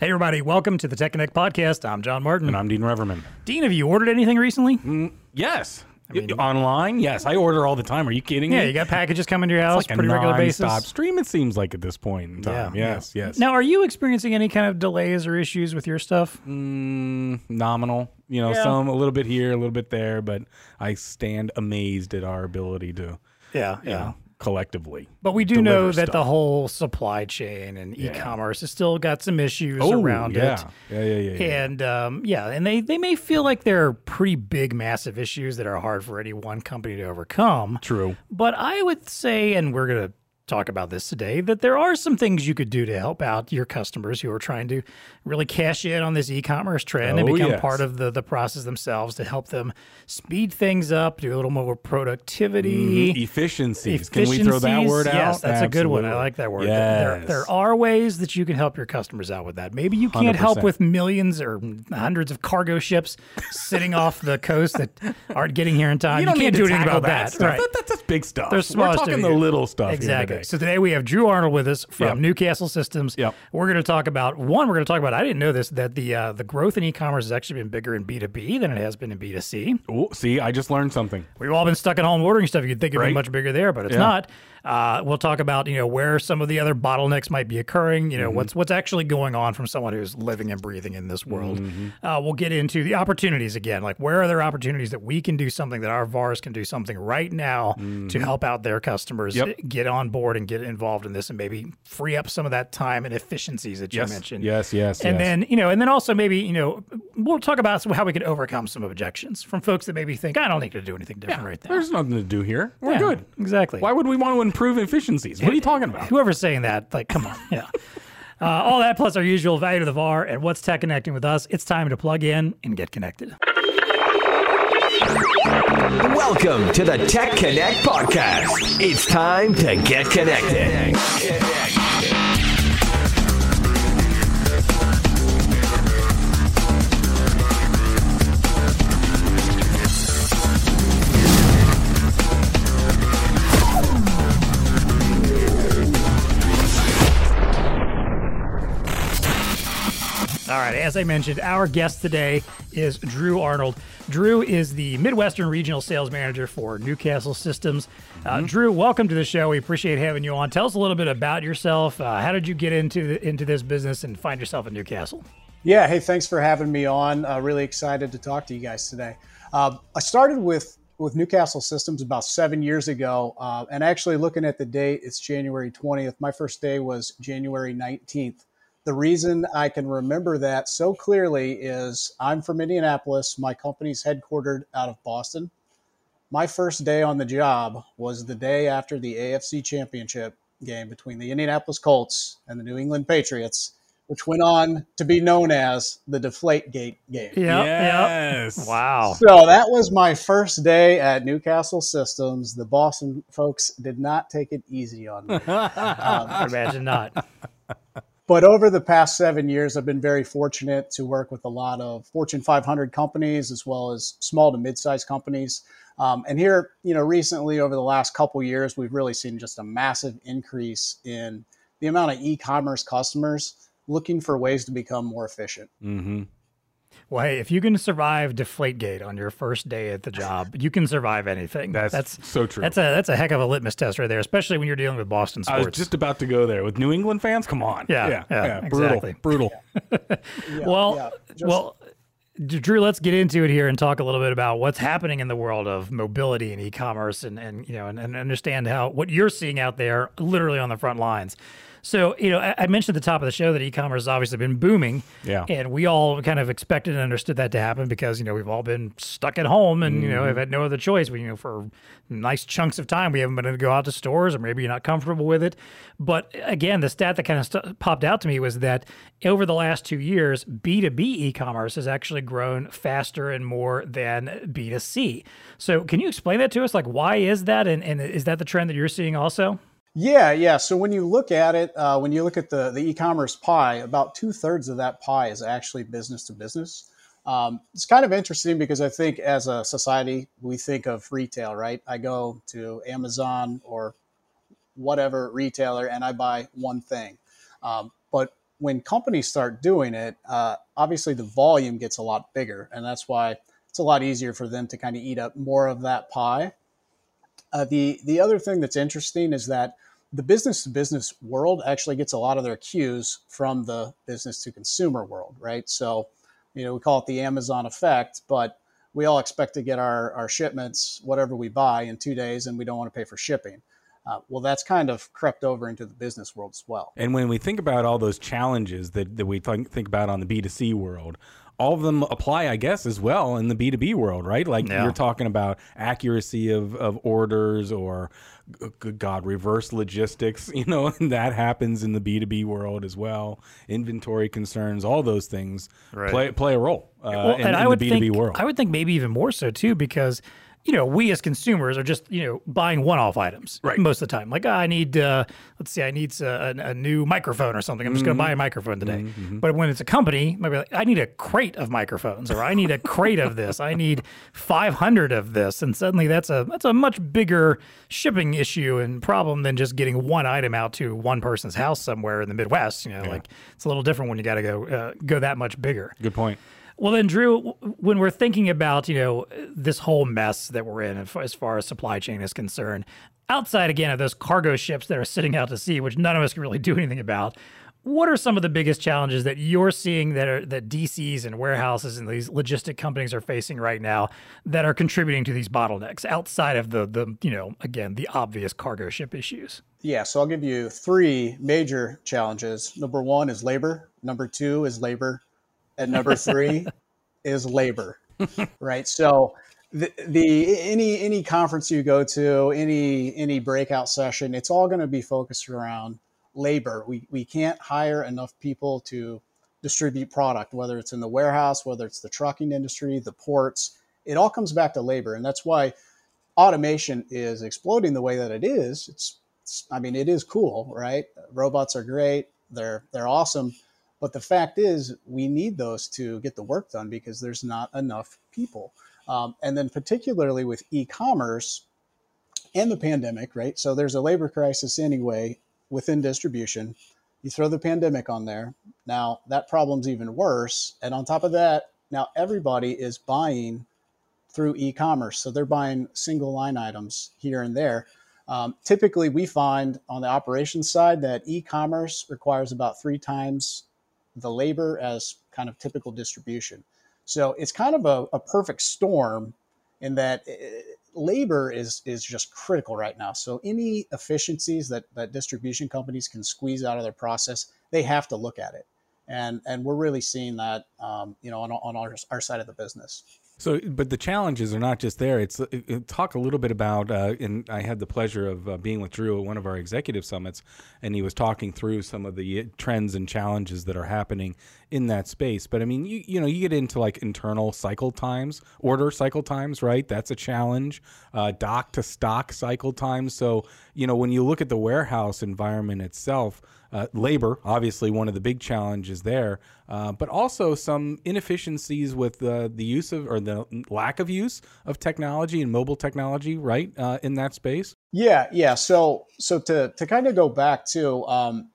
Hey, everybody, welcome to the Tech Connect podcast. I'm John Martin. And I'm Dean Reverman. Dean, have you ordered anything recently? Mm, yes. mean, online, yes. I order all the time. Are you kidding Yeah, me? you got packages coming to your house It's like pretty a regular non-stop stream. It seems like at this point in time. yes, yes. Now, are you experiencing any kind of delays or issues with your stuff? Mm, nominal. You know, Yeah. some a little bit here, a little bit there, but I stand amazed at our ability to, Yeah, yeah. know, collectively. But we do know that the whole supply chain and e-commerce has still got some issues Oh, around yeah. it. Yeah, yeah, yeah, yeah. And um, yeah, and they, they may feel like they're pretty big, massive issues that are hard for any one company to overcome. True. But I would say, and we're going to talk about this today, that there are some things you could do to help out your customers who are trying to really cash in on this e-commerce trend and Oh, become yes. part of the, the process themselves to help them speed things up, do a little more productivity. Mhm. Efficiencies. Can we throw that Efficiencies. word out? Yes, that's a good one. I like that word. There, Yes. there are ways that you can help your customers out with that. Maybe you can't help 100%. with millions or hundreds of cargo ships sitting off the coast that aren't getting here in time. You don't can't need do anything about that. stuff. Right. That- that's, that's big stuff. There's We're talking stuff the little stuff. Exactly. So today we have Drew Arnold with us from Yep. Newcastle Systems. Yep. We're going to talk about one. We're going to talk about. I didn't know this that the uh, the growth in e-commerce has actually been bigger in B two B than it has been in B two C. Ooh, see, I just learned something. We've all been stuck at home ordering stuff. You'd think it'd be much bigger there, but it's Yeah. not. Uh, we'll talk about you know where some of the other bottlenecks might be occurring. You know Mm-hmm. what's what's actually going on from someone who's living and breathing in this world. Mm-hmm. Uh, we'll get into the opportunities again. Like where are there opportunities that we can do something that our VARs can do something right now to help out their customers Mm-hmm. Yep. get on board and get involved in this and maybe free up some of that time and efficiencies that you Yes, mentioned. yes, yes, And yes. then you know, and then also maybe you know, we'll talk about how we can overcome some objections from folks that maybe think I don't need to do anything different right now. There's nothing to do here. We're Yeah, good. Exactly. Why would we want to improve efficiencies? What are you talking about? Whoever's saying that, like, come on. Yeah. Uh, all that plus our usual value to the VAR and what's tech connecting with us. It's time to plug in and get connected. Welcome to the Tech Connect podcast. It's time to get connected. All right. As I mentioned, our guest today is Drew Arnold. Drew is the Midwestern Regional Sales Manager for Newcastle Systems. Uh, Drew, welcome to the show. We appreciate having you on. Tell us a little bit about yourself. Uh, how did you get into the, into this business and find yourself in Newcastle? Yeah, hey, thanks for having me on. Uh, really excited to talk to you guys today. Uh, I started with with Newcastle Systems about seven years ago, uh, and actually looking at the date, it's January 20th. My first day was January 19th. The reason I can remember that so clearly is I'm from Indianapolis. My company's headquartered out of Boston. My first day on the job was the day after the AFC Championship game between the Indianapolis Colts and the New England Patriots, which went on to be known as the Deflategate game. Yeah. yes. Wow. So that was my first day at Newcastle Systems. The Boston folks did not take it easy on me. I imagine not. But over the past seven years, I've been very fortunate to work with a lot of Fortune 500 companies as well as small to mid-sized companies. Um, and here, you know, recently over the last couple years, we've really seen just a massive increase in the amount of e-commerce customers looking for ways to become more efficient. Mm-hmm. Well, hey, if you can survive Deflategate on your first day at the job, you can survive anything. That's so true. That's a that's a heck of a litmus test right there, especially when you're dealing with Boston sports. I was just about to go there with New England fans. Come on. Yeah, yeah, yeah, Brutal, exactly. brutal. well, yeah, just- well, Drew, let's get into it here and talk a little bit about what's happening in the world of mobility and e-commerce, and and you know, and, and understand how what you're seeing out there, literally on the front lines. So, you know, I, I mentioned at the top of the show that e-commerce has obviously been booming, Yeah. and we all kind of expected and understood that to happen because you know we've all been stuck at home and you know mm-hmm. have had no other choice. We you know for nice chunks of time we haven't been able to go out to stores, or maybe you're not comfortable with it. But again, the stat that kind of st- popped out to me was that over the last two years, B2B e-commerce has actually grown faster and more than B2C. So, can you explain that to us? Like, why is that, and, and is that the trend that you're seeing also? Yeah, yeah. So when you look at it, uh, when you look at the the e-commerce pie, about two thirds of that pie is actually business to business. Um, it's kind of interesting because I think as a society we think of retail, right? I go to Amazon or whatever retailer and I buy one thing, um, but when companies start doing it, uh, obviously the volume gets a lot bigger, and that's why it's a lot easier for them to kind of eat up more of that pie. Uh, the the other thing that's interesting is that the business to business world actually gets a lot of their cues from the business to consumer world, right? So, you know, we call it the Amazon effect, but we all expect to get our, our shipments, whatever we buy, in two days, and we don't want to pay for shipping. Uh, well, that's kind of crept over into the business world as well. And when we think about all those challenges that, that we th- think about on the B2C world, all of them apply, I guess, as well in the B2B world, right? Like Yeah. you're talking about accuracy of, of orders or, good God, reverse logistics, you know, and that happens in the B2B world as well. Inventory concerns, all those things Right. play, play a role uh, Well, in, and in I would the B2B think world. I would think maybe even more so too, because you know we as consumers are just you know buying one-off items Right. most of the time. Like ah, I need, uh, let's see, I need a, a, a new microphone or something. I'm just going to buy Mm-hmm. a microphone today. But when it's a company, maybe like, I need a crate of microphones, or I need a crate of this. I need 500 of this, and suddenly that's a that's a much bigger shipping issue and problem than just getting one item out to one person's house somewhere in the Midwest. You know, like it's a little different when you got to go uh, go that much bigger. Good point. Well, then, Drew, when we're thinking about you know this whole mess that we're in as far as supply chain is concerned, outside again of those cargo ships that are sitting out to sea, which none of us can really do anything about, what are some of the biggest challenges that you're seeing that are that DCs and warehouses and these logistic companies are facing right now that are contributing to these bottlenecks outside of the the you know again the obvious cargo ship issues? Yeah, so I'll give you three major challenges. Number one is labor. Number two is labor, and number three is labor. Right. So the, the any any conference you go to, any any breakout session, it's all going to be focused around labor. We we can't hire enough people to distribute product, whether it's in the warehouse, whether it's the trucking industry, the ports. It all comes back to labor, and that's why automation is exploding the way that it is. It's, it's I mean, it is cool, right? Robots are great. They're they're awesome. But the fact is, we need those to get the work done because there's not enough people. Um, and then, particularly with e commerce and the pandemic, right? So there's a labor crisis anyway within distribution. You throw the pandemic on there. Now, that problem's even worse. And on top of that, now everybody is buying through e commerce. So they're buying single line items here and there. Um, typically, we find on the operations side that e commerce requires about three times the labor as kind of typical distribution. So it's kind of a, a perfect storm in that eh, labor is is just critical right now. So any efficiencies that that distribution companies can squeeze out of their process, they have to look at it, and and we're really seeing that um, you know on, on our, our side of the business. So, but the challenges are not just there. It's it, talk a little bit about. Uh, and I had the pleasure of uh, being with Drew at one of our executive summits, and he was talking through some of the trends and challenges that are happening in that space. But I mean, you you know, you get into like internal cycle times, order cycle times, right? That's a challenge. Uh, dock to stock cycle times. So, you know, when you look at the warehouse environment itself. Uh, labor, obviously, one of the big challenges there, uh, but also some inefficiencies with uh, the use of or the lack of use of technology and mobile technology, right, uh, in that space. Yeah, yeah. So so to to kind of go back to um,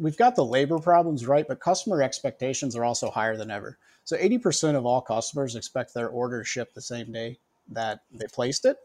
we've got the labor problems right, but customer expectations are also higher than ever. So 80% of all customers expect their order shipped the same day that they placed it.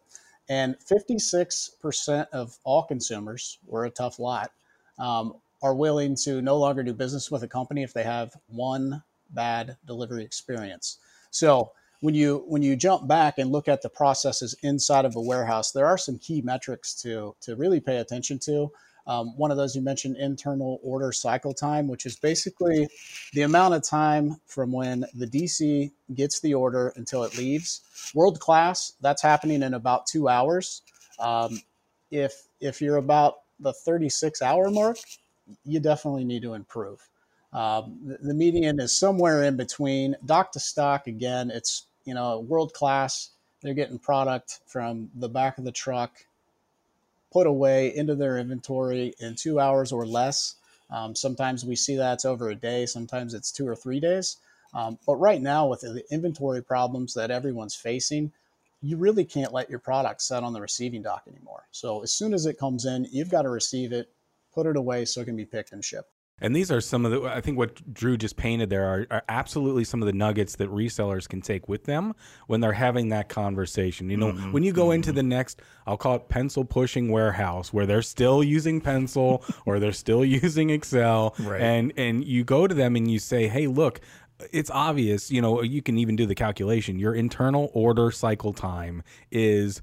And 56% of all consumers, we're a tough lot, um, are willing to no longer do business with a company if they have one bad delivery experience. So when you when you jump back and look at the processes inside of a warehouse, there are some key metrics to to really pay attention to. Um, one of those you mentioned, internal order cycle time, which is basically the amount of time from when the DC gets the order until it leaves. World class, that's happening in about two hours. Um, if if you're about the 36 hour mark, you definitely need to improve. Um, the, the median is somewhere in between. Dock to stock, again, it's you know world class. They're getting product from the back of the truck, put away into their inventory in two hours or less. Um, sometimes we see that's over a day. Sometimes it's two or three days. Um, but right now, with the inventory problems that everyone's facing, you really can't let your product set on the receiving dock anymore. So as soon as it comes in, you've got to receive it, put it away so it can be picked and shipped. And these are some of the, I think what Drew just painted there are, are, absolutely some of the nuggets that resellers can take with them when they're having that conversation. You know, mm-hmm. when you go into the next, I'll call it pencil pushing warehouse where they're still using pencil or they're still using Excel. Right. And, and you go to them and you say, hey, look, it's obvious, you know, you can even do the calculation. Your internal order cycle time is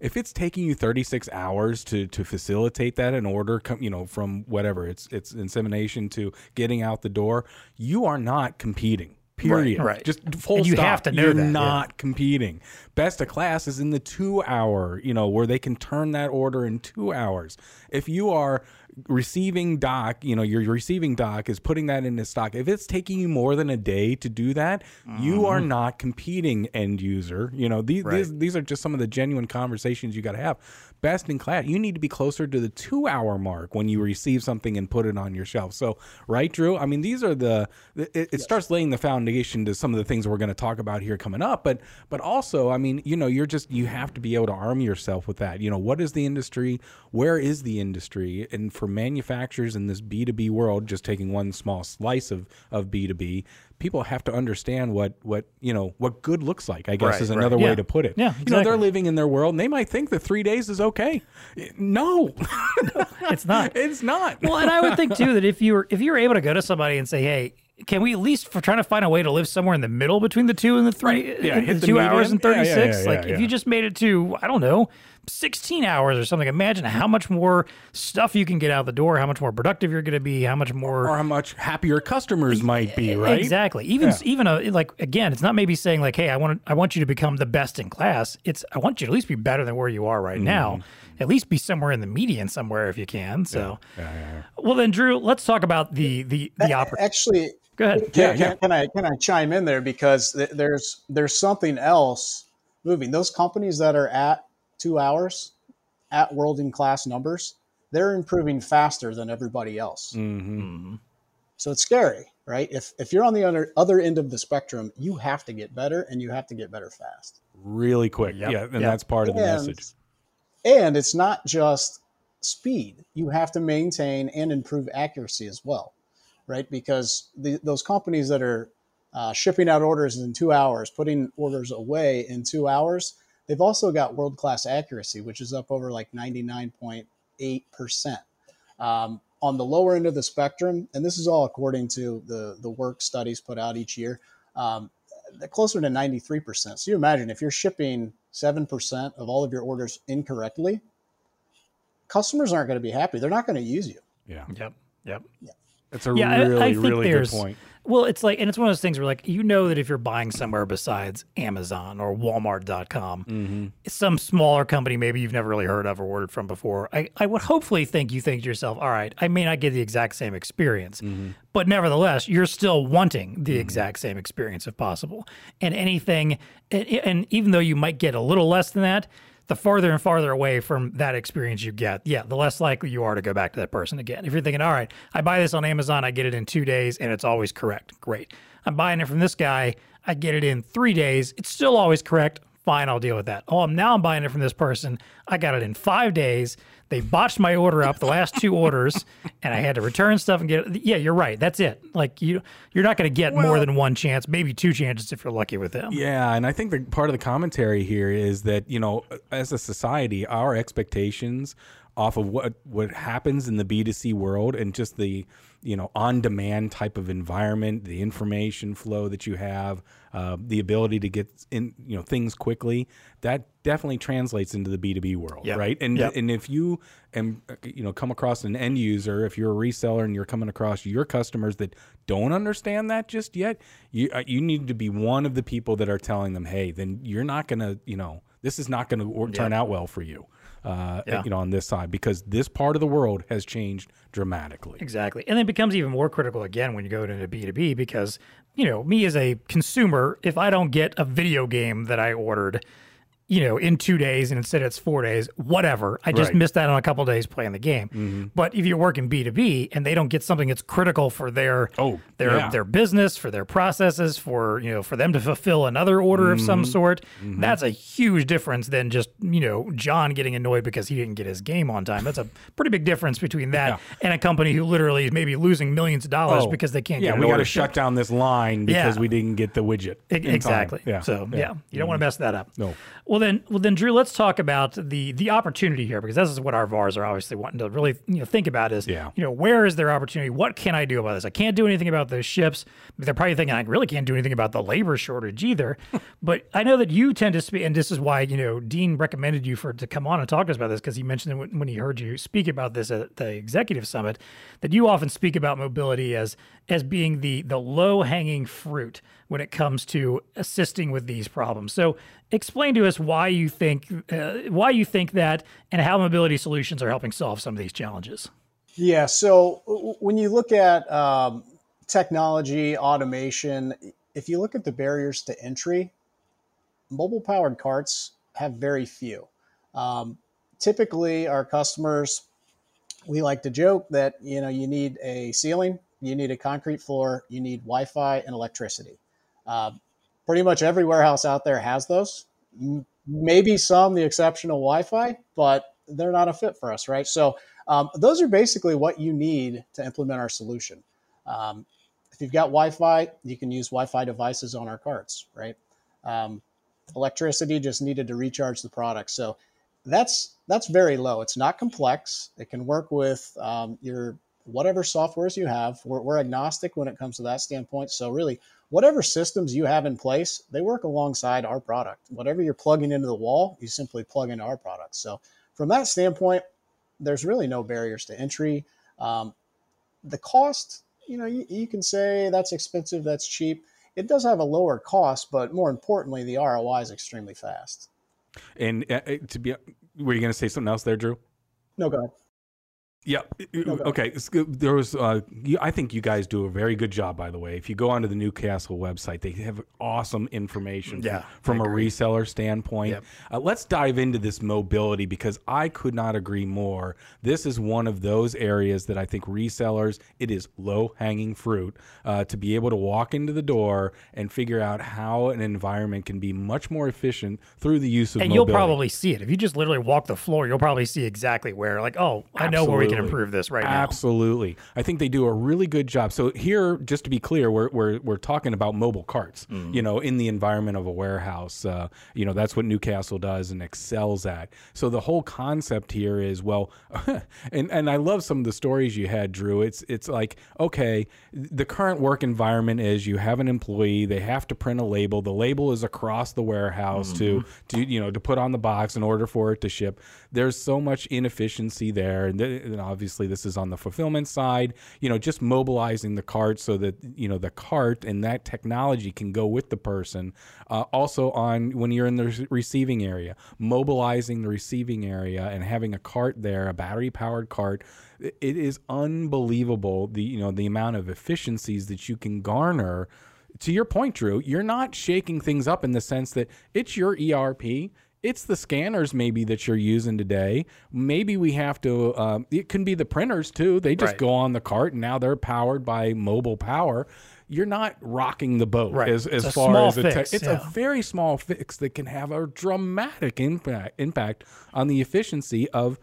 if it's taking you 36 hours to to facilitate that an order come you know from whatever it's it's insemination to getting out the door you are not competing period right, right. just full and you stop have to know you're that, not yeah. competing best of class is in the two hour you know where they can turn that order in two hours if you are receiving dock, you know, your receiving dock is putting that into stock. If it's taking you more than a day to do that, mm-hmm. you are not competing end user. You know, these, right. these these are just some of the genuine conversations you got to have. Best in class, you need to be closer to the two hour mark when you receive something and put it on your shelf. So, right, Drew? I mean, these are the it, it yes. starts laying the foundation to some of the things we're going to talk about here coming up. But but also, I mean, you know, you're just you have to be able to arm yourself with that. You know, what is the industry? Where is the industry? And for manufacturers in this B2B world, just taking one small slice of, of B2B, people have to understand what, what, you know, what good looks like, I guess right, is another right. way yeah. to put it. Yeah, exactly. You know, they're living in their world and they might think that three days is okay. No, it's not. It's not. Well, and I would think too that if you were, if you were able to go to somebody and say, Hey, can we at least for trying to find a way to live somewhere in the middle between the two and the three, right. yeah, uh, the two hours and 36? Yeah, yeah, like if you just made it to, I don't know, 16 hours or something. Imagine how much more stuff you can get out the door, how much more productive you're going to be, how much more or how much happier customers might be, right? Exactly. Even yeah. even a, like again, it's not maybe saying like, "Hey, I want I want you to become the best in class." It's I want you to at least be better than where you are right mm. now. At least be somewhere in the median somewhere if you can. So, yeah. Yeah, well then, Drew, let's talk about the the the opportunity. Actually, go ahead. Can, yeah, can, can I can I chime in there because th- there's there's something else moving. Those companies that are at two hours at world in class numbers, they're improving faster than everybody else. Mm-hmm. mm-hmm. So it's scary, right? If if you're on the other other end of the spectrum, you have to get better and you have to get better fast. Really quick. Yep. Yeah, and yep. that's part of the and, message. And it's not just speed. You have to maintain and improve accuracy as well, right? Because the, those companies that are uh, shipping out orders in two hours, putting orders away in two hours, They've also got world class accuracy, which is up over like 99.8%. Um, on the lower end of the spectrum, and this is all according to the, the work studies put out each year, um, closer to 93%. So you imagine if you're shipping 7% of all of your orders incorrectly, customers aren't going to be happy. They're not going to use you. Yeah. Yep. Yep. Yeah. It's a yeah, really, I, I really good point. Well, it's like, and it's one of those things where, like, you know, that if you're buying somewhere besides Amazon or Walmart.com, mm-hmm. some smaller company maybe you've never really heard of or ordered from before, I, I would hopefully think you think to yourself, all right, I may not get the exact same experience, mm-hmm. but nevertheless, you're still wanting the mm-hmm. exact same experience if possible. And anything, and, and even though you might get a little less than that, the farther and farther away from that experience you get, yeah, the less likely you are to go back to that person again. If you're thinking, all right, I buy this on Amazon, I get it in two days, and it's always correct. Great. I'm buying it from this guy, I get it in three days, it's still always correct. Fine, I'll deal with that. Oh, now I'm buying it from this person. I got it in five days. They botched my order up, the last two orders, and I had to return stuff and get. Yeah, you're right. That's it. Like you, you're not going to get well, more than one chance, maybe two chances if you're lucky with them. Yeah, and I think the part of the commentary here is that you know, as a society, our expectations off of what what happens in the B2C world and just the you know on demand type of environment, the information flow that you have, uh, the ability to get in you know things quickly, that definitely translates into the B two B world, yep. right? And yep. and if you and you know come across an end user, if you're a reseller and you're coming across your customers that don't understand that just yet, you uh, you need to be one of the people that are telling them, hey, then you're not gonna you know this is not going to turn out well for you uh, yeah. you know, on this side because this part of the world has changed dramatically. Exactly, and it becomes even more critical again when you go into B two B because you know me as a consumer, if I don't get a video game that I ordered, you know, in two days and instead it's four days, whatever. I just Right. missed that on a couple days playing the game. Mm-hmm. But if you're working B2B and they don't get something that's critical for their Oh, their yeah. their business, for their processes, for you know, for them to fulfill another order of Mm-hmm. some sort, mm-hmm. that's a huge difference than just, you know, John getting annoyed because he didn't get his game on time. That's a pretty big difference between that and a company who literally is maybe losing millions of dollars Oh, because they can't yeah, we got to shut down this line because Yeah. we didn't get the widget. E- in time. Exactly. Yeah. So yeah, you don't want to mm-hmm. mess that up. No. Well then, well then, Drew, let's talk about the the opportunity here because this is what our VARs are obviously wanting to really you know think about is Yeah. you know where is their opportunity? What can I do about this? I can't do anything about those ships. They're probably thinking I really can't do anything about the labor shortage either. but I know that you tend to speak, and this is why you know Dean recommended you for to come on and talk to us about this because he mentioned it when, when he heard you speak about this at the executive summit that you often speak about mobility as as being the the low hanging fruit when it comes to assisting with these problems. So explain to us why you think uh, why you think that and how mobility solutions are helping solve some of these challenges. Yeah. So when you look at um, technology, automation, if you look at the barriers to entry, mobile powered carts have very few. Um, typically, our customers, we like to joke that you know you need a ceiling, you need a concrete floor, you need Wi-Fi and electricity. Uh, pretty much every warehouse out there has those. Maybe some the exceptional Wi-Fi, but they're not a fit for us, right? So um, those are basically what you need to implement our solution. Um, if you've got Wi-Fi, you can use Wi-Fi devices on our carts, right? Um, electricity just needed to recharge the product, so that's that's very low. It's not complex. It can work with um, your whatever softwares you have. We're, we're agnostic when it comes to that standpoint. So really, whatever systems you have in place, they work alongside our product. Whatever you're plugging into the wall, you simply plug into our product. So from that standpoint, there's really no barriers to entry. Um, the cost, you know, you, you can say that's expensive, that's cheap. It does have a lower cost, but more importantly, the ROI is extremely fast. And uh, uh, to be, were you going to say something else there, Drew? No, go ahead. Yeah. Okay. There was. Uh, I think you guys do a very good job. By the way, if you go onto the Newcastle website, they have awesome information. Yeah, From a reseller standpoint, Yep. uh, let's dive into this mobility because I could not agree more. This is one of those areas that I think resellers. It is low hanging fruit uh, to be able to walk into the door and figure out how an environment can be much more efficient through the use of And mobility. you'll probably see it if you just literally walk the floor. You'll probably see exactly where, like, oh, I know where we can Absolutely. improve this right now. Absolutely. I think they do a really good job. So here, just to be clear, we're we're, we're talking about mobile carts. Mm-hmm. You know, in the environment of a warehouse. Uh, you know, that's what Newcastle does and excels at. So the whole concept here is well, and and I love some of the stories you had, Drew. It's it's like okay, the current work environment is you have an employee, they have to print a label. The label is across the warehouse to to you know to put on the box in order for it to ship. There's so much inefficiency there, and, th- and obviously this is on the fulfillment side. You know, just mobilizing the cart so that you know the cart and that technology can go with the person. Uh, also, on when you're in the re- receiving area, mobilizing the receiving area and having a cart there, a battery powered cart. It is unbelievable the you know the amount of efficiencies that you can garner to your point, Drew, you're not shaking things up in the sense that it's your ERP. It's the scanners maybe that you're using today. Maybe we have to. Um, it can be the printers too. They just Right. go on the cart and now they're powered by mobile power. You're not rocking the boat Right. as, as It's far as a tech- it's yeah. a very small fix that can have a dramatic impact impact on the efficiency of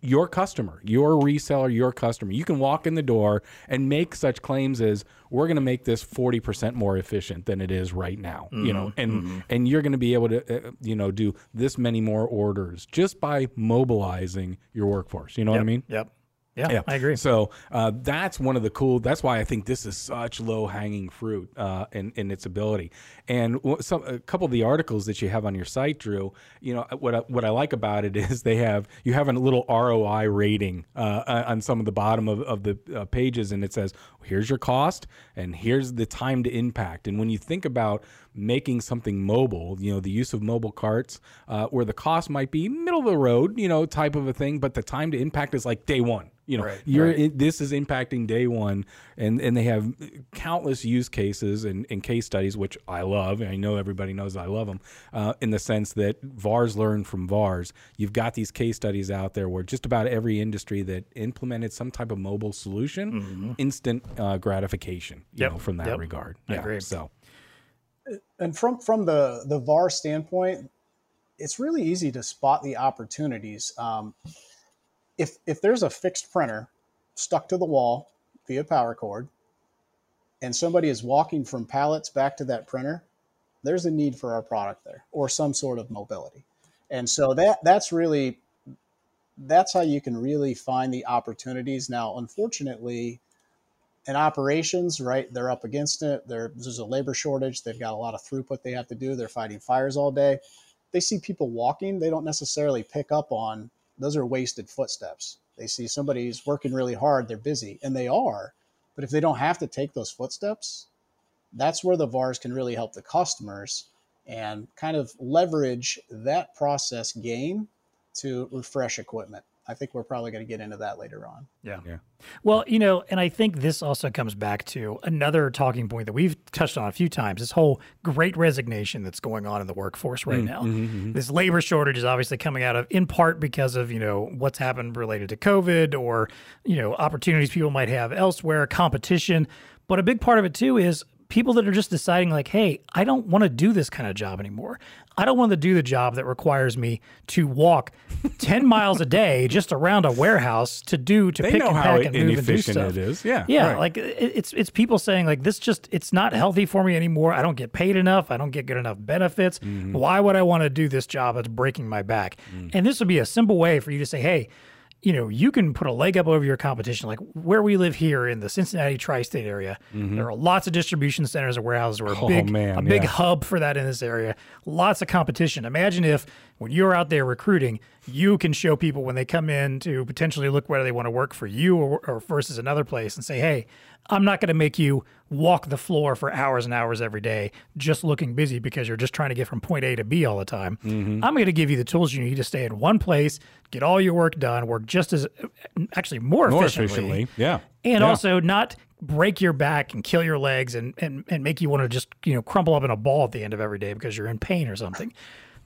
your customer, your reseller, your customer. You can walk in the door and make such claims as we're going to make this 40% more efficient than it is right now, you know, Mm-hmm. and and you're going to be able to uh, you know do this many more orders just by mobilizing your workforce. You know what I mean? Yep. Yeah, I agree. So uh, that's one of the cool. That's why I think this is such low hanging fruit uh, in in its ability. And some a couple of the articles that you have on your site, Drew. You know what I, what I like about it is they have you have a little ROI rating uh, uh, on some of the bottom of of the uh, pages, and it says here's your cost and here's the time to impact. And when you think about making something mobile, you know, the use of mobile carts, uh, where the cost might be middle of the road, you know, type of a thing, but the time to impact is like day one. You know, Right, you're right. in, this is impacting day one, and and they have countless use cases and, and case studies, which I love. I know everybody knows I love them. Uh, in the sense that VARs learn from VARs. You've got these case studies out there where just about every industry that implemented some type of mobile solution, instant uh, gratification. You Mm-hmm. Yep, know, from that yep. regard. I agree. So and from from the the VAR standpoint, it's really easy to spot the opportunities. Um, if if there's a fixed printer stuck to the wall via power cord, and somebody is walking from pallets back to that printer, there's a need for our product there or some sort of mobility. And so that that's really that's how you can really find the opportunities. Now, unfortunately, in operations, right, they're up against it. There, there's a labor shortage. They've got a lot of throughput they have to do. They're fighting fires all day. They see people walking. They don't necessarily pick up on those are wasted footsteps. They see somebody's working really hard. They're busy, and they are. But if they don't have to take those footsteps, that's where the VARs can really help the customers and kind of leverage that process gain to refresh equipment. I think we're probably going to get into that later on. Yeah. Yeah. Well, you know, and I think this also comes back to another talking point that we've touched on a few times this whole great resignation that's going on in the workforce right mm, now. Mm-hmm, mm-hmm. This labor shortage is obviously coming out of, in part because of, you know, what's happened related to COVID or, you know, opportunities people might have elsewhere, competition. But a big part of it too is people that are just deciding like hey i don't want to do this kind of job anymore i don't want to do the job that requires me to walk 10 miles a day just around a warehouse to do to they pick and how pack and move and do inefficient stuff it is. Yeah. yeah right. like it- it's it's people saying like this just it's not healthy for me anymore i don't get paid enough i don't get good enough benefits Mm-hmm. why would i want to do this job that's breaking my back Mm. and this would be a simple way for you to say hey you know, you can put a leg up over your competition. Like where we live here in the Cincinnati tri-state area, there are lots of distribution centers and warehouses. We're a Mm-hmm. Oh, big, man, a big yeah. hub for that in this area. Lots of competition. Imagine if when you're out there recruiting, you can show people when they come in to potentially look whether they want to work for you or, or versus another place and say, hey, I'm not going to make you walk the floor for hours and hours every day just looking busy because you're just trying to get from point A to B all the time. Mm-hmm. I'm going to give you the tools you need to stay in one place, get all your work done, work just as actually more, More efficiently, efficiently. Yeah. and Yeah. also not break your back and kill your legs and, and, and make you want to just you know crumple up in a ball at the end of every day because you're in pain or something.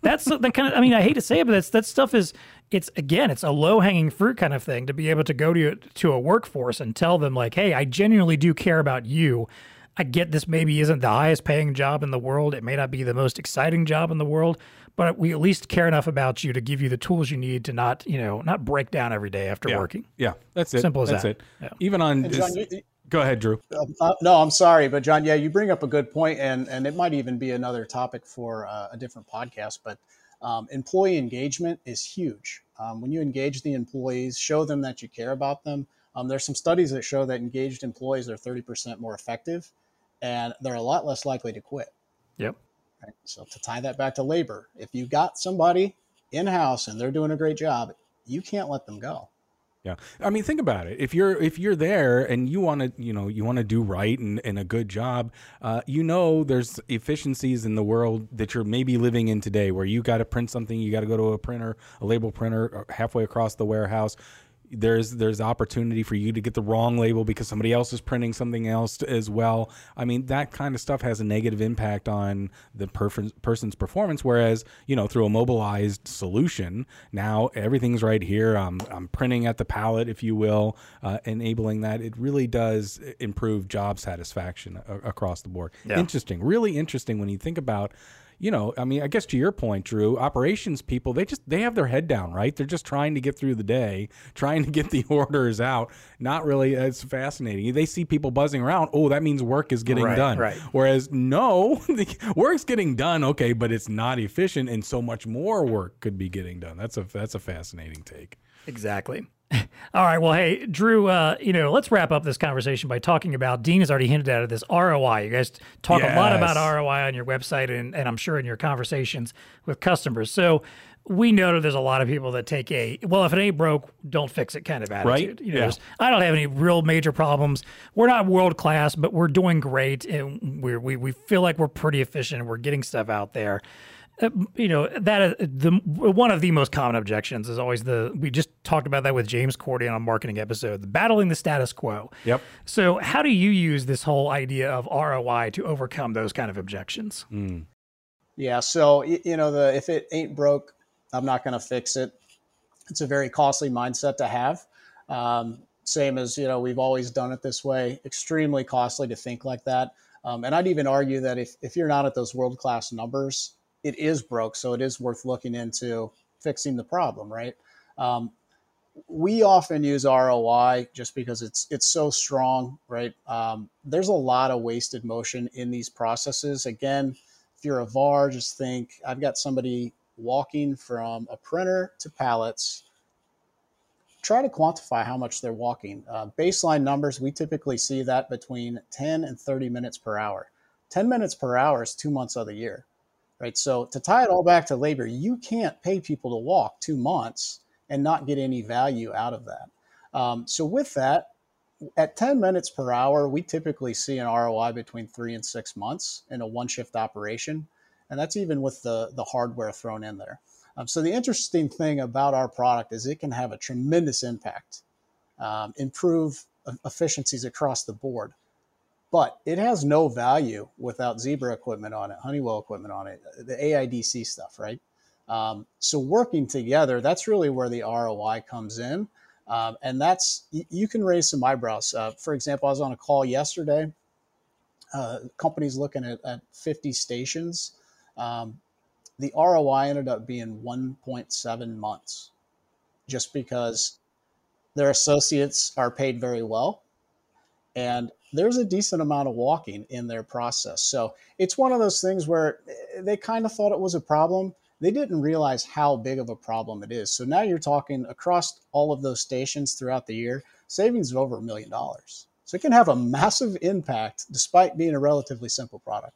That's the the kind of I mean I hate to say it, but that's that stuff is it's again it's a low hanging fruit kind of thing to be able to go to to a workforce and tell them like hey I genuinely do care about you. I get this maybe isn't the highest paying job in the world. It may not be the most exciting job in the world, but we at least care enough about you to give you the tools you need to not, you know, not break down every day after Yeah. working. Yeah. That's it. Simple as that's that. it. Yeah. Even on. And John, you, go ahead, Drew. Uh, no, I'm sorry, but John, yeah, you bring up a good point, and and it might even be another topic for uh, a different podcast. But um, employee engagement is huge. Um, when you engage the employees, show them that you care about them. Um, there's some studies that show that engaged employees are 30% more effective, and they're a lot less likely to quit. Yep. Right? So to tie that back to labor, if you've got somebody in house and they're doing a great job, you can't let them go. Yeah. I mean, think about it. If you're if you're there and you want to, you know, you want to do right and, and a good job, uh, you know, there's efficiencies in the world that you're maybe living in today, where you got to print something, you got to go to a printer, a label printer, uh, halfway across the warehouse. There's there's opportunity for you to get the wrong label because somebody else is printing something else as well. I mean, that kind of stuff has a negative impact on the perf- person's performance. Whereas, you know, through a mobilized solution, now everything's right here. I'm, I'm printing at the pallet, if you will, uh, enabling that. It really does improve job satisfaction a- across the board. Yeah. Interesting, really interesting when you think about. You know, I mean, I guess to your point, Drew, operations people, they just they have their head down, right? They're just trying to get through the day, trying to get the orders out. Not really uh, as fascinating. They see people buzzing around. Oh, that means work is getting Right, done. right. Whereas no, the work's getting done, okay, but it's not efficient, and so much more work could be getting done. That's a that's a fascinating take. Exactly. All right. Well, hey, Drew, uh, you know, let's wrap up this conversation by talking about Dean has already hinted at it, this ROI. You guys talk a lot about ROI on your website and, and I'm sure in your conversations with customers. So we know that there's a lot of people that take a, well, if it ain't broke, don't fix it kind of attitude. Right. You know, Yeah. I don't have any real major problems. We're not world class, but we're doing great. And we, we feel like we're pretty efficient. We're getting stuff out there uh, you know that uh, the one of the most common objections is always the we just talked about that with James Cordy on a marketing episode, the battling the status quo. Yep. So how do you use this whole idea of ROI to overcome those kind of objections? Mm. Yeah. So you know the if it ain't broke, I'm not going to fix it. It's a very costly mindset to have. Um, same as you know we've always done it this way. Extremely costly to think like that. Um, and I'd even argue that if if you're not at those world class numbers, it is broke. So it is worth looking into fixing the problem, right? Um, we often use ROI just because it's it's so strong, right? Um, there's a lot of wasted motion in these processes. Again, if you're a VAR, just think I've got somebody walking from a printer to pallets. Try to quantify how much they're walking. Uh, baseline numbers, we typically see that between 10 and 30 minutes per hour. 10 minutes per hour is two months of the year right? So to tie it all back to labor, you can't pay people to walk two months and not get any value out of that. Um, so with that, at 10 minutes per hour, we typically see an ROI between three and six months in a one shift operation. And that's even with the, the hardware thrown in there. Um, so the interesting thing about our product is it can have a tremendous impact, um, improve efficiencies across the board but it has no value without Zebra equipment on it, Honeywell equipment on it, the AIDC stuff, right? Um, so working together, that's really where the ROI comes in. Um, and that's, you can raise some eyebrows. Uh, for example, I was on a call yesterday. Uh, companies looking at, at 50 stations. Um, the ROI ended up being 1.7 months just because their associates are paid very well. And there's a decent amount of walking in their process. So it's one of those things where eh, they kind of thought it was a problem. They didn't realize how big of a problem it is. So now you're talking across all of those stations throughout the year, savings of over a million dollars. So it can have a massive impact despite being a relatively simple product.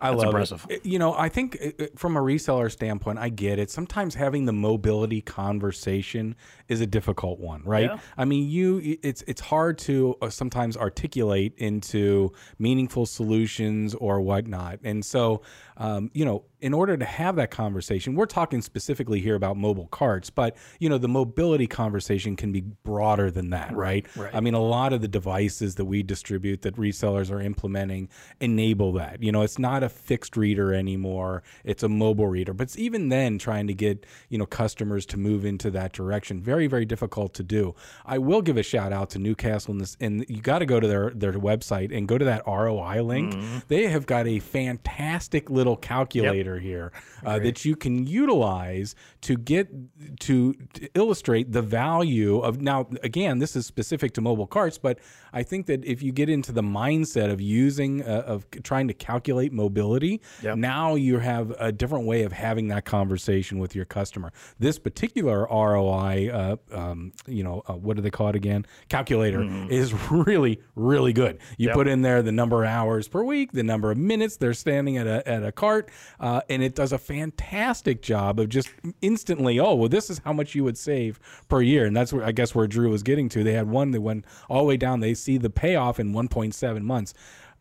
I That's love impressive. it. You know, I think uh, uh, from a reseller standpoint, I get it. Sometimes having the mobility conversation is a difficult one, right? Yeah. I mean, you it's it's hard to uh, sometimes articulate into meaningful solutions or whatnot, and so um, you know, in order to have that conversation, we're talking specifically here about mobile carts, but you know, the mobility conversation can be broader than that, right? right. I mean, a lot of the devices that we distribute that resellers are implementing enable that. You know, it's not a fixed reader anymore; it's a mobile reader. But it's even then, trying to get you know customers to move into that direction, very very difficult to do. I will give a shout out to Newcastle, and, this, and you got to go to their their website and go to that ROI link. They have got a fantastic little calculator here uh, that you can utilize to get to, to illustrate the value of now again this is specific to mobile carts but i think that if you get into the mindset of using uh, of trying to calculate mobility Yep. now you have a different way of having that conversation with your customer. This particular roi uh, um, you know uh, what do they call it again? Calculator is really really good. You Yep. put in there the number of hours per week the number of minutes they're standing at a, at a cart uh, and it does a fantastic job of just instantly oh well this is how much you would save per year. And that's where i guess where drew was getting to. They had one that went all the way down. They see the payoff in 1.7 months.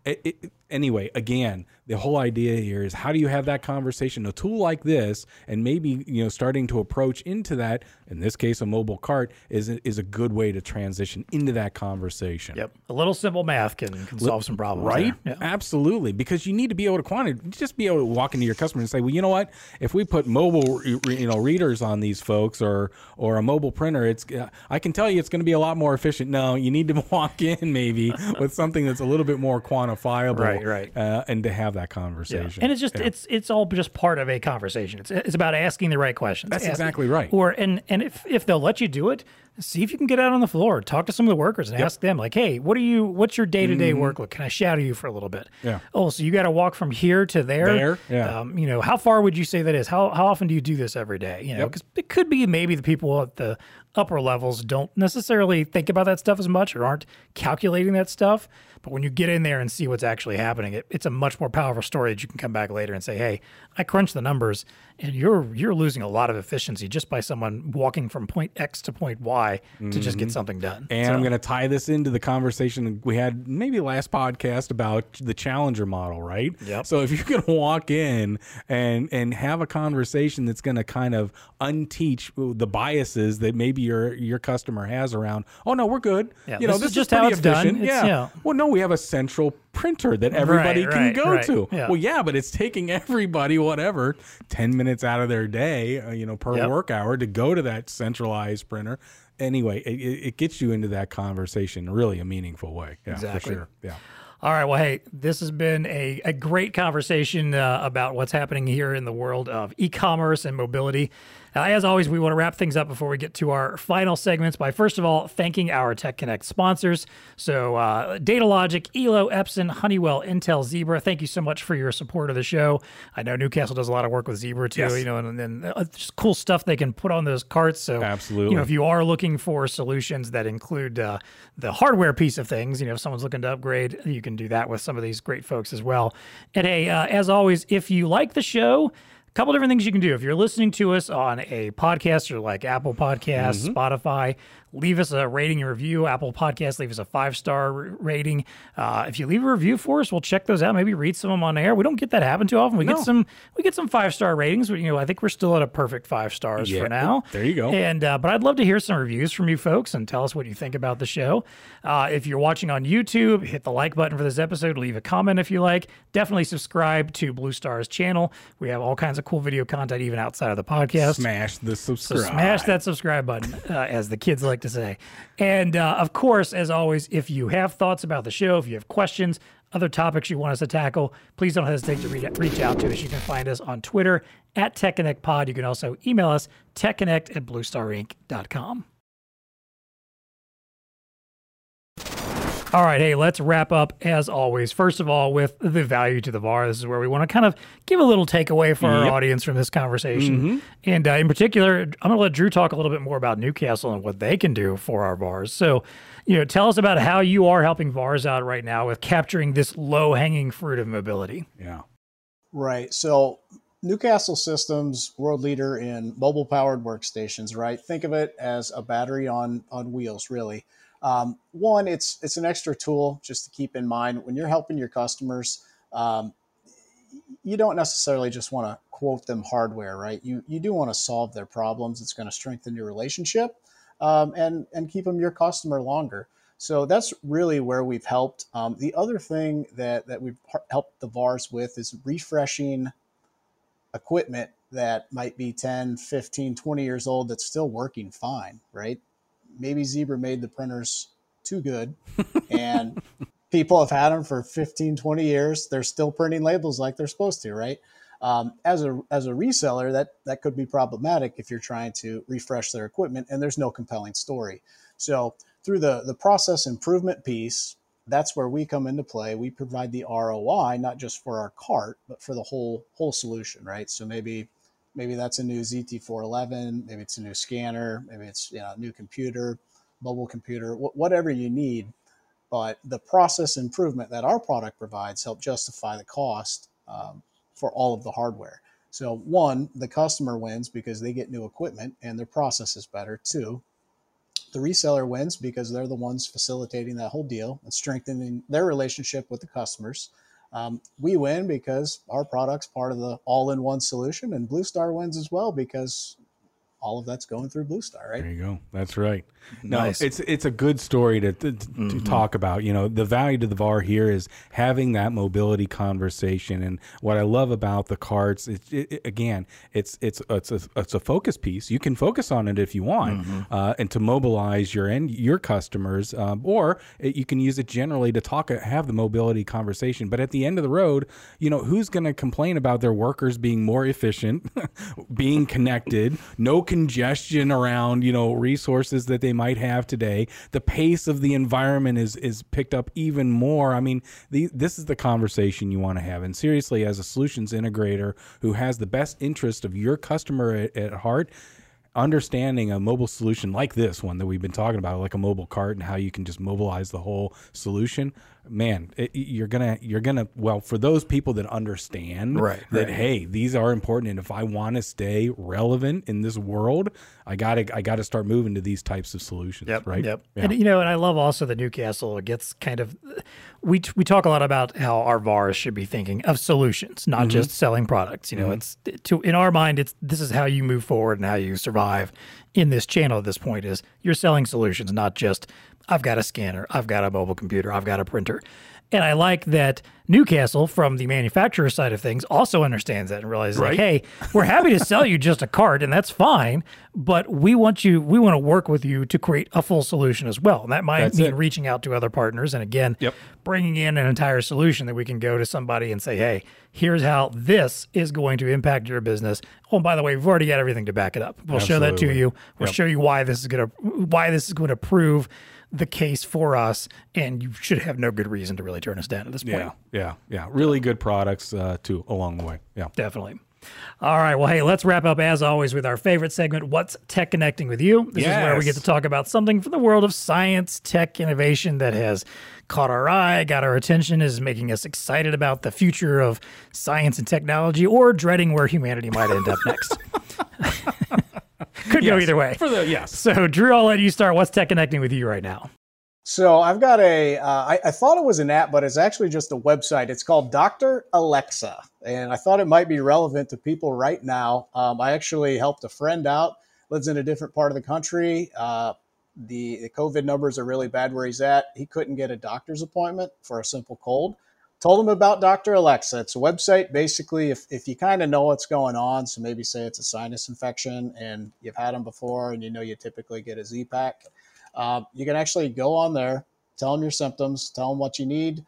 It, it, anyway again the whole idea here is how do you have that conversation a tool like this and maybe you know starting to approach into that in this case a mobile cart is a, is a good way to transition into that conversation Yep. A little simple math can, can solve some problems. right? Yeah. Absolutely, because you need to be able to quantify. Just be able to walk into your customer and say, "Well, you know what? If we put mobile, you know, readers on these folks, or or a mobile printer, it's uh, I can tell you it's going to be a lot more efficient." No, you need to walk in maybe with something that's a little bit more quantifiable, Right, right. uh, and to have that Yeah. conversation. And it's just Yeah. it's it's all just part of a conversation. It's it's about asking the right questions. That's Ask- exactly right. Or and and if if they'll let you do it, see if you can get out on the floor, talk to some of the workers, and ask them like, hey, what are you? What's your day to day work look? Can I shadow you for a little bit? Mm-hmm. Yeah. Oh, so you got to walk from here to there. There, yeah. Um, you know, how far would you say that is? How how often do you do this every day? You know, Yep. because it could be maybe the people at the upper levels don't necessarily think about that stuff as much or aren't calculating that stuff. But when you get in there and see what's actually happening, it, it's a much more powerful story that you can come back later and say, "Hey, I crunched the numbers, and you're you're losing a lot of efficiency just by someone walking from point X to point Y to just get mm-hmm. something done." And So- I'm going to tie this into the conversation we had maybe last podcast about the challenger model, right? Yep. So if you can walk in and and have a conversation that's going to kind of unteach the biases that maybe your your customer has around, oh no, we're good. Yeah, you know, this this, is just how it's done. It's- yeah. yeah. Well, no, we have a central printer that everybody Right, can right, go right. to. Yeah. Well, yeah, but it's taking everybody whatever 10 minutes out of their day, uh, you know, per Yep. work hour to go to that centralized printer. Anyway, it, it it gets you into that conversation really a meaningful way. Yeah, Exactly. for sure. Yeah. All right. Well, hey, this has been a, a great conversation uh, about what's happening here in the world of e commerce and mobility. Uh, as always, we want to wrap things up before we get to our final segments by first of all thanking our Tech Connect sponsors. So, uh, Datalogic, Elo, Epson, Honeywell, Intel, Zebra. Thank you so much for your support of the show. I know Newcastle does a lot of work with Zebra too. Yes. You know, and then uh, just cool stuff they can put on those carts. So, Absolutely. you know, if you are looking for solutions that include uh, the hardware piece of things, you know, if someone's looking to upgrade, you can do that with some of these great folks as well. And hey, uh, as always, if you like the show, a couple different things you can do. If you're listening to us on a podcast or like Apple Podcasts, Spotify, leave us a rating and review. Apple Podcasts, leave us a five star rating. Uh, if you leave a review for us, we'll check those out. Maybe read some of them on air. We don't get that happen too often. We No. get some we get some five star ratings. But, you know, I think we're still at a perfect five stars Yeah, for now. there you go. And uh, but I'd love to hear some reviews from you folks and tell us what you think about the show. Uh, if you're watching on YouTube, hit the like button for this episode. Leave a comment if you like. Definitely subscribe to Blue Star's channel. We have all kinds of cool video content even outside of the podcast. Smash the So subscribe. smash that subscribe button, uh, as the kids like to say. And uh, of course, as always, if you have thoughts about the show, if you have questions, other topics you want us to tackle, please don't hesitate to reach, reach out to us. You can find us on Twitter at TechConnectPod. You can also email us, techconnect at bluestarinc.com. All right, hey, let's wrap up as always. First of all, with the value to the VAR. This is where we want to kind of give a little takeaway for our audience from this conversation. And uh, in particular, I'm going to let Drew talk a little bit more about Newcastle and what they can do for our VARs. So, you know, tell us about how you are helping VARs out right now with capturing this low hanging fruit of mobility. Yeah. Right. So Newcastle Systems, world leader in mobile powered workstations, right? Think of it as a battery on on wheels, really. Um, one, it's it's an extra tool just to keep in mind when you're helping your customers. Um, you don't necessarily just want to quote them hardware, right? You you do want to solve their problems. It's going to strengthen your relationship um, and and keep them your customer longer. So that's really where we've helped. Um, the other thing that that we've helped the VARs with is refreshing equipment that might be 10, 15, 20 years old that's still working fine, right? Maybe Zebra made the printers too good and people have had them for 15, 20 years. They're still printing labels like they're supposed to, right? Um, as a as a reseller, that that could be problematic if you're trying to refresh their equipment and there's no compelling story. So through the the process improvement piece, that's where we come into play. We provide the ROI not just for our cart, but for the whole whole solution, right? So maybe maybe that's a new ZT411, maybe it's a new scanner, maybe it's you know a new computer, mobile computer, wh- whatever you need. But the process improvement that our product provides help justify the cost um, for all of the hardware. So one, the customer wins because they get new equipment and their process is better. Two, the reseller wins because they're the ones facilitating that whole deal and strengthening their relationship with the customers. Um, we win because our product's part of the all-in-one solution, and Blue Star wins as well because all of that's going through Blue Star, right? There you go. That's right. No, Nice. it's it's a good story to, to, to Mm-hmm. talk about. You know, the value to the VAR here is having that mobility conversation, and what I love about the carts, it, it, it- again, it's it's it's a, it's a focus piece. You can focus on it if you want, Mm-hmm. uh, and to mobilize your end your customers, um, or it, you can use it generally to talk have the mobility conversation. But at the end of the road, you know, who's going to complain about their workers being more efficient, being connected, no congestion around you know resources that they might have today. The pace of the environment is is picked up even more. I mean, the, this is the conversation you want to have. And seriously, as a solutions integrator who has the best interest of your customer at, at heart, understanding a mobile solution like this one that we've been talking about, like a mobile cart and how you can just mobilize the whole solution, man, it, you're gonna you're gonna well for those people that understand Right, that right. hey, these are important, and if I want to stay relevant in this world, I gotta I gotta start moving to these types of solutions, right? Yep. Yeah. And you know, and I love also the Newcastle It gets kind of we we talk a lot about how our VARs should be thinking of solutions, not Mm-hmm. just selling products. You know, it's to in our mind, it's this is how you move forward and how you survive in this channel at this point is you're selling solutions, not just I've got a scanner, I've got a mobile computer, I've got a printer. And I like that Newcastle, from the manufacturer side of things, also understands that and realizes, like, hey, we're happy to sell you just a cart, and that's fine. But we want you, we want to work with you to create a full solution as well. And that might That's mean it. reaching out to other partners, and again, Yep. bringing in an entire solution that we can go to somebody and say, hey, here's how this is going to impact your business. Oh, and by the way, we've already got everything to back it up. We'll show that to you. We'll Yep. show you why this is going to why this is going to prove the case for us, and you should have no good reason to really turn us down at this point. yeah, yeah, yeah. Really good products uh, too along the way. Yeah. Definitely. All right. Well, hey, let's wrap up as always with our favorite segment, What's Tech Connecting with You? This is where we get to talk about something from the world of science, tech, innovation that has caught our eye, got our attention, is making us excited about the future of science and technology, or dreading where humanity might end up next. Could go either way. For the yes. So, Drew, I'll let you start. What's Tech Connecting with You right now? So I've got a. Uh, I, I thought it was an app, but it's actually just a website. It's called Dr. Alexa, and I thought it might be relevant to people right now. Um, I actually helped a friend out, lives in a different part of the country. Uh, the, the COVID numbers are really bad where he's at. He couldn't get a doctor's appointment for a simple cold. Told them about Dr. Alexa. It's a website basically if, if you kind of know what's going on. So maybe say it's a sinus infection and you've had them before and you know you typically get a Z pack. Uh, you can actually go on there, tell them your symptoms, tell them what you need,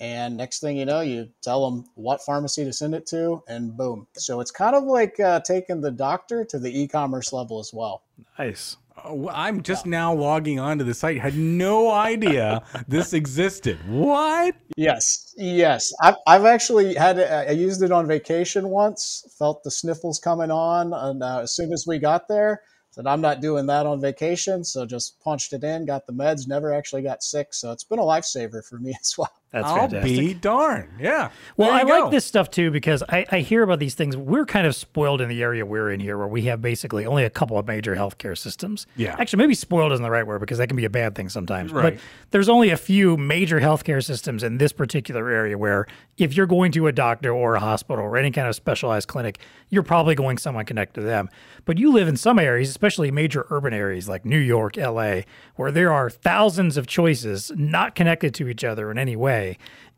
and next thing you know, you tell them what pharmacy to send it to, and boom. So it's kind of like uh, taking the doctor to the e-commerce level as well. Nice. I'm just now logging onto the site. Had no idea this existed. What? Yes, yes. I've, I've actually had it, I used it on vacation once. Felt the sniffles coming on, and uh, as soon as we got there, said I'm not doing that on vacation. So just punched it in, got the meds. Never actually got sick. So it's been a lifesaver for me as well. That's I'll fantastic. be darned. Yeah. Well, I go. like this stuff too because I, I hear about these things. We're kind of spoiled in the area we're in here, where we have basically only a couple of major healthcare systems. Yeah. Actually, maybe spoiled isn't the right word because that can be a bad thing sometimes. Right. But there's only a few major healthcare systems in this particular area where if you're going to a doctor or a hospital or any kind of specialized clinic, you're probably going someone connected to them. But you live in some areas, especially major urban areas like New York, LA, where there are thousands of choices not connected to each other in any way.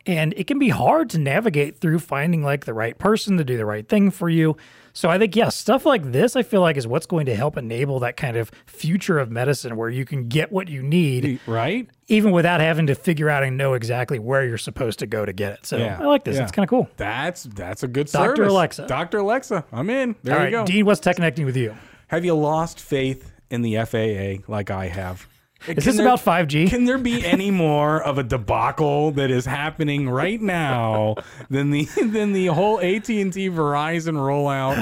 And it can be hard to navigate through finding like the right person to do the right thing for you. So I think, yeah, stuff like this, I feel like is what's going to help enable that kind of future of medicine where you can get what you need Right? even without having to figure out and know exactly where you're supposed to go to get it. So Yeah. I like this. Yeah. It's kind of cool. That's that's a good sign. Dr. service. Alexa. Dr. Alexa. I'm in. There All you right, go. Dean, what's tech connecting with you? Have you lost faith in the FAA like I have? Is this about 5G? Can there be any more of a debacle that is happening right now than the than the whole AT and T Verizon rollout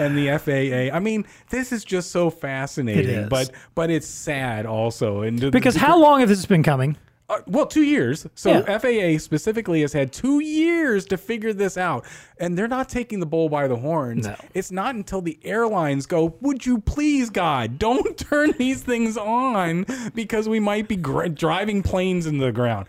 and the FAA? I mean, this is just so fascinating, but but it's sad also. And Because to- how long has this been coming? Uh, well, two years. So Yeah. FAA specifically has had two years to figure this out, and they're not taking the bull by the horns. No. It's not until the airlines go, "Would you please, God, don't turn these things on because we might be gr- driving planes into the ground."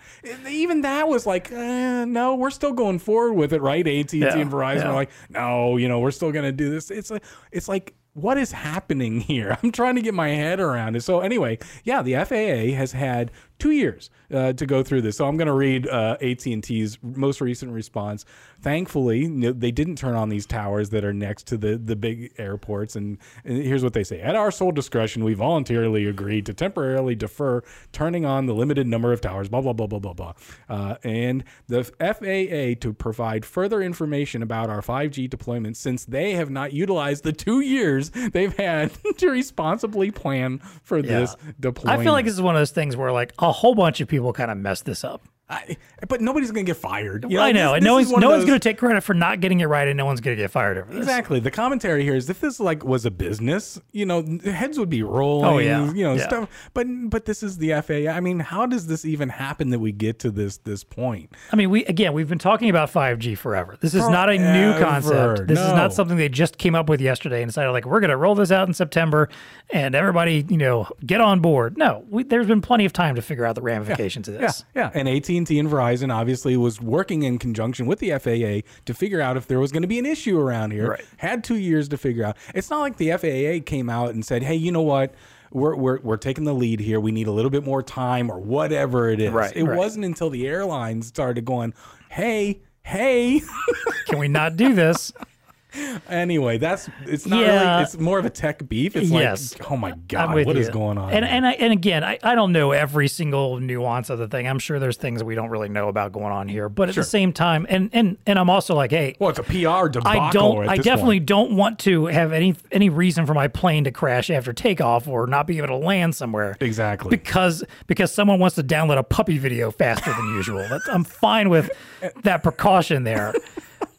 Even that was like, eh, "No, we're still going forward with it, right?" AT and T Yeah, and Verizon yeah. are like, "No, you know, we're still going to do this." It's like, it's like what is happening here? I'm trying to get my head around it. So anyway, yeah, the FAA has had two years uh, to go through this. So I'm going to read uh, AT&T's most recent response. Thankfully, no, they didn't turn on these towers that are next to the the big airports. And, and here's what they say: At our sole discretion, we voluntarily agreed to temporarily defer turning on the limited number of towers. Blah blah blah blah blah blah. Uh, and the FAA to provide further information about our 5G deployment since they have not utilized the two years they've had to responsibly plan for this deployment. I feel like this is one of those things where like a whole bunch of people kind of messed this up. I, but nobody's going to get fired. You I know, this- and no one's one no of one's going to take credit for not getting it right, and no one's going to get fired over this. Exactly. The commentary here is if this like was a business, you know, heads would be rolling. Oh, yeah. You know, Yeah. stuff. But but this is the FAA. I mean, how does this even happen that we get to this this point? I mean, we again, we've been talking about 5G forever. This is not a new concept. This is not something they just came up with yesterday and decided like we're going to roll this out in September, and everybody, you know, get on board. No, we, there's been plenty of time to figure out the ramifications of this. yeah. yeah, And AT and T and Verizon obviously was working in conjunction with the FAA to figure out if there was going to be an issue around here. Right. Had two years to figure out. It's not like the FAA came out and said, "Hey, you know what." We're, we're, we're taking the lead here. We need a little bit more time or whatever it is. Right, it right. wasn't until the airlines started going, hey, hey. Can we not do this? anyway, that's it's not Yeah. really it's more of a tech beef. It's Yes. like, oh my god, what is you. going on? And here? and I, and again, I, I don't know every single nuance of the thing. I'm sure there's things we don't really know about going on here. But at Sure. the same time, and and and I'm also like, hey, well, it's a PR debacle. I don't. I definitely point. don't want to have any any reason for my plane to crash after takeoff or not be able to land somewhere. Exactly. Because because someone wants to download a puppy video faster than usual. That's, I'm fine with that precaution there.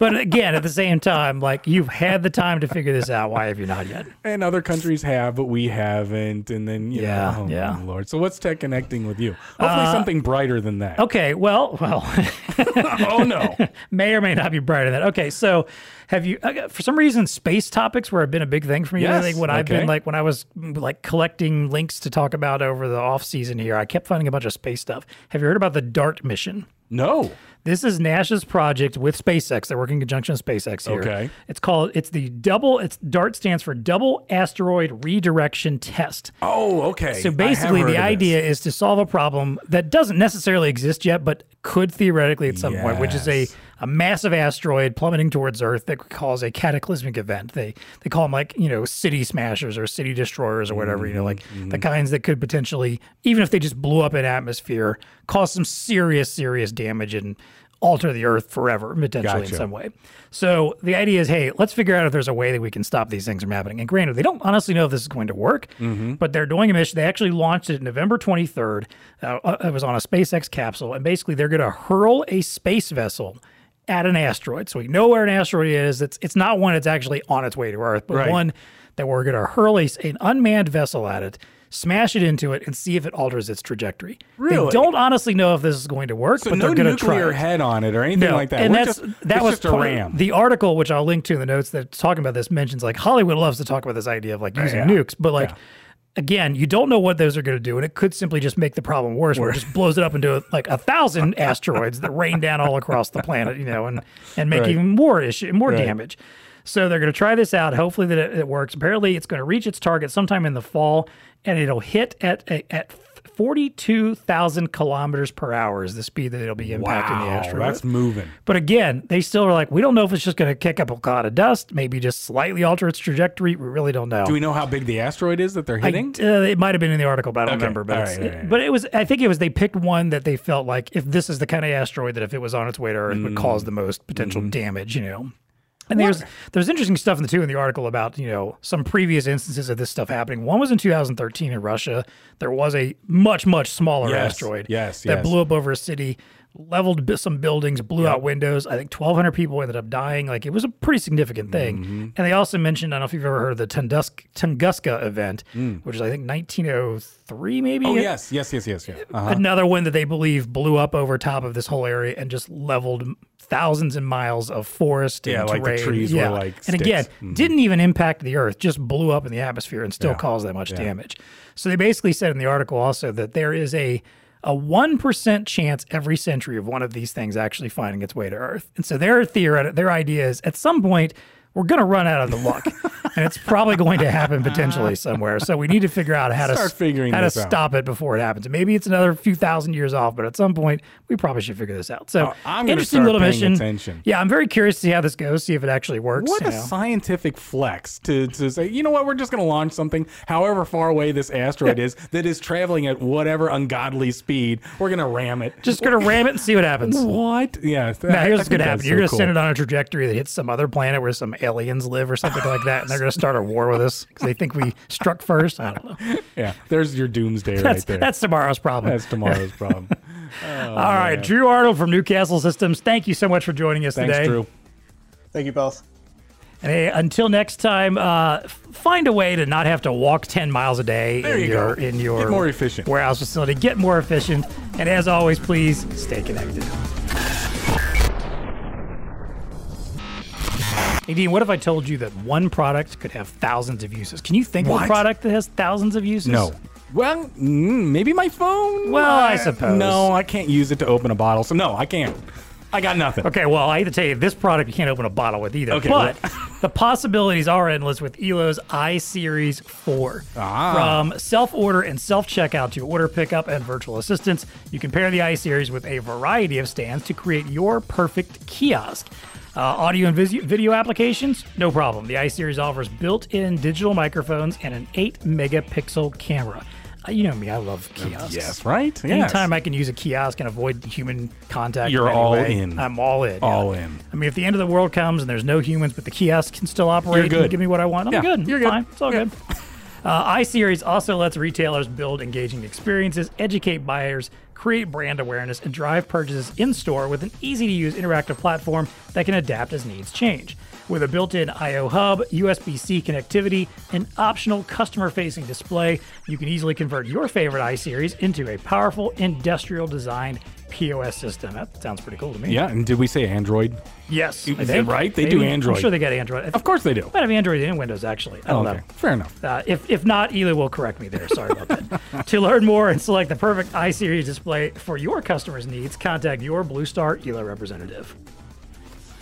But again, at the same time, like you've had the time to figure this out. Why have you not yet? And other countries have, but we haven't. And then, you Yeah, know, oh, yeah. Uh, Lord. So what's tech connecting with you? Hopefully something brighter than that. Okay, well, well, oh, no. may or may not be brighter than that. Okay, so have you, uh, for some reason, space topics were have been a big thing for me. Yes, Like when I've been like when I was mm, like collecting links to talk about over the off season here, I kept finding a bunch of space stuff. Have you heard about the DART mission? No. This is NASA's project with SpaceX. They're working in conjunction with SpaceX here. Okay. It's called it's the double it's DART stands for double asteroid redirection test. Oh, okay. So basically, the idea is to solve a problem that doesn't necessarily exist yet, but could theoretically at some point, which is a, Yes. A massive asteroid plummeting towards Earth that could cause a cataclysmic event. They they call them like you know city smashers or city destroyers or whatever. You know, like Mm-hmm, the kinds that could potentially, even if they just blew up an atmosphere, cause some serious serious damage and alter the Earth forever potentially in some way. So the idea is, hey, let's figure out if there's a way that we can stop these things from happening. And granted, they don't honestly know if this is going to work, Mm-hmm. but they're doing a mission. They actually launched it November 23rd. Uh, uh, it was on a SpaceX capsule, and basically they're going to hurl a space vessel at an asteroid. So we know where an asteroid is. It's it's not one that's actually on its way to Earth, but Right. one that we're going to hurl a, an unmanned vessel at it. Smash it into it and see if it alters its trajectory. Really? They don't honestly know if this is going to work, So but no they're going to try. nuclear head on it or anything No, like that. And We're that's just, that was a ram. The article, which I'll link to in the notes that's talking about this, mentions like Hollywood loves to talk about this idea of like using yeah. nukes, but like Yeah. Again, you don't know what those are going to do, and it could simply just make the problem worse. Where it just blows it up into like a thousand asteroids that rain down all across the planet, you know, and and make Right. even more issue, more Right. damage. So they're going to try this out. Hopefully that it, it works. Apparently, it's going to reach its target sometime in the fall, and it'll hit at a at forty-two thousand kilometers per hour is the speed that it'll be impacting the asteroid. that's moving. But again, they still are like, we don't know if it's just going to kick up a cloud of dust, maybe just slightly alter its trajectory. We really don't know. Do we know how big the asteroid is that they're I- hitting? uh, it might have been in the article, but I don't Okay. remember. But, right, right, all but it was. I think it was. They picked one that they felt like if this is the kind of asteroid that if it was on its way to Earth would Mm. cause the most potential Mm-hmm. damage. You know. And there's there's interesting stuff in the too in the article about you know some previous instances of this stuff happening. One was in 2013 in Russia. There was a much much smaller Yes, asteroid yes, that yes. blew up over a city, leveled some buildings, blew out windows. I think 1,200 people ended up dying. Like it was a pretty significant thing. Mm-hmm. And they also mentioned I don't know if you've ever heard of the Tunguska, Tunguska event, Mm. which is I think 1903 maybe. oh yes, yes, yes, yes, yeah. Uh-huh. Another one that they believe blew up over top of this whole area and just leveled thousands of miles of forest. And Yeah, like the terrain. trees were like and again. Mm-hmm. didn't even impact the earth, just blew up in the atmosphere and still caused that much damage. So they basically said in the article also that there is a a one percent chance every century of one of these things actually finding its way to Earth. And so their theory, their idea is at some point we're going to run out of the luck, and it's probably going to happen potentially somewhere. So we need to figure out how to Start figuring how to out. stop it before it happens. Maybe it's another few thousand years off, but at some point we probably should figure this out. So Oh, I'm interesting little mission. attention. Yeah, I'm very curious to see how this goes. See if it actually works. What a know. scientific flex to, to say, you know what, we're just going to launch something, however far away this asteroid is, that is traveling at whatever ungodly speed. We're going to ram it. Just gonna ram it and see what happens. what? Yeah. Now here's what's gonna happen. You're gonna send it on a trajectory that hits some other planet where some aliens live or something like that, and they're gonna start a war with us because they think we struck first. I don't know. Yeah. There's your doomsday That's right there. that's tomorrow's problem. That's tomorrow's problem. All right, Drew Arnold from Newcastle Systems. Thank you so much for joining us today. Thanks, today. Drew. Thank you both. And hey, until next time, uh, find a way to not have to walk 10 miles a day There in you your go. in your Get more efficient. warehouse facility. Get more efficient. And as always, please stay connected. Hey, Dean, what if I told you that one product could have thousands of uses? Can you think of a product that has thousands of uses? No. Well, mm, maybe my phone. Well, I suppose. No, I can't use it to open a bottle. So no, I can't. I got nothing. Okay, well, I hate to tell you, this product you can't open a bottle with either. Okay, but the possibilities are endless with Elo's iSeries 4. Ah. From self order and self checkout to order pickup and virtual assistance, you can pair the iSeries with a variety of stands to create your perfect kiosk. Uh, audio and vis- video applications, no problem. The iSeries offers built in digital microphones and an 8 megapixel camera. Uh, you know me, I love kiosks. Yes, right. Yes. Anytime I can use a kiosk and avoid human contact, You're in all way, in. I'm all in. yeah. All in. I mean, if the end of the world comes and there's no humans, but the kiosk can still operate and give me what I want, I'm Yeah, good. you're good. Fine. It's all Yeah. good. Uh, iSeries also lets retailers build engaging experiences, educate buyers, create brand awareness, and drive purchases in store with an easy to use interactive platform that can adapt as needs change. With a built in I.O. hub, USB C connectivity, and optional customer facing display, you can easily convert your favorite iSeries into a powerful industrial designed POS system. That sounds pretty cool to me. Yeah, and did we say Android? Yes. Is I think. right? They do Android. I'm sure they got Android. Of course they do. Might have Android and Windows actually. I don't okay, know. fair enough. Uh, if, if not, Eli will correct me there. Sorry about that. to learn more and select the perfect iSeries display for your customers' needs, contact your Blue Star Elo representative.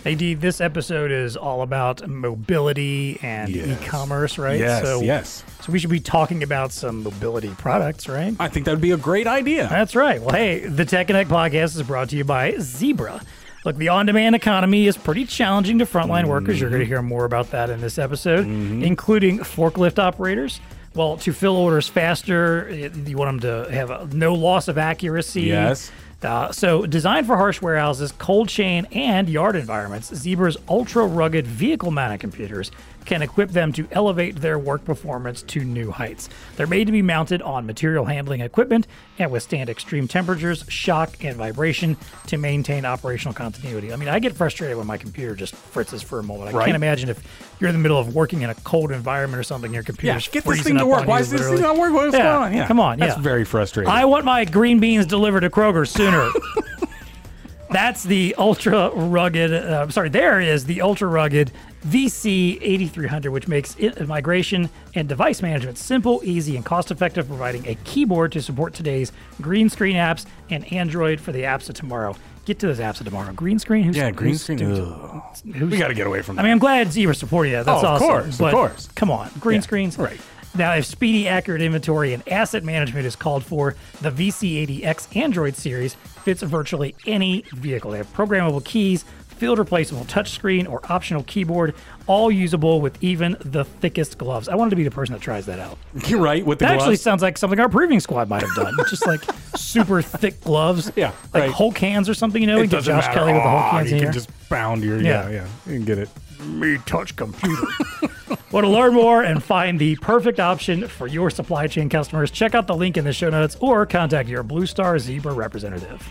AD, this episode is all about mobility and Yes. e-commerce, right? Yes, so, yes. So we should be talking about some mobility products, right? I think that would be a great idea. That's right. Well, hey, the Tech Connect podcast is brought to you by Zebra. Look, the on demand economy is pretty challenging to frontline workers. You're going to mm-hmm. hear more about that in this episode, mm-hmm. including forklift operators. Well, to fill orders faster, you want them to have a, no loss of accuracy. Yes. Uh, so, designed for harsh warehouses, cold chain, and yard environments, Zebra's ultra rugged vehicle mounted computers can equip them to elevate their work performance to new heights. They're made to be mounted on material handling equipment and withstand extreme temperatures, shock, and vibration to maintain operational continuity. I mean, I get frustrated when my computer just fritzes for a moment. I Right. can't imagine if you're in the middle of working in a cold environment or something, your computer's yeah, computer's get this thing to work. Why you, is this thing not working? What's Yeah, going on? Yeah, come on, That's yeah. very frustrating. I want my green beans delivered to Kroger sooner. That's the ultra rugged. Uh, sorry, there is the ultra rugged VC 8300, which makes it, migration and device management simple, easy, and cost effective, providing a keyboard to support today's green screen apps and Android for the apps of tomorrow. Get to those apps of tomorrow. Green screen? Who's, yeah, green who's- screen. who's- We got to get away from that. I mean, I'm glad Zebra's supporting that. That's Oh, of awesome. course, of course. Come on, green Yeah, screens. right. Now, if speedy, accurate inventory and asset management is called for, the VC80X Android series fits virtually any vehicle. They have programmable keys, field replaceable touchscreen, or optional keyboard, all usable with even the thickest gloves. I wanted to be the person that tries that out. You're right with the That gloves. actually sounds like something our proving squad might have done. Just like super thick gloves. Yeah, Like right. Hulk hands or something, you know? it We get Josh matter. Kelly with the Hulk Aw, hands you in can here. just bound your Yeah. yeah, yeah. You can get it. me touch computer. Want to learn more and find the perfect option for your supply chain customers, check out the link in the show notes or contact your Blue Star Zebra representative.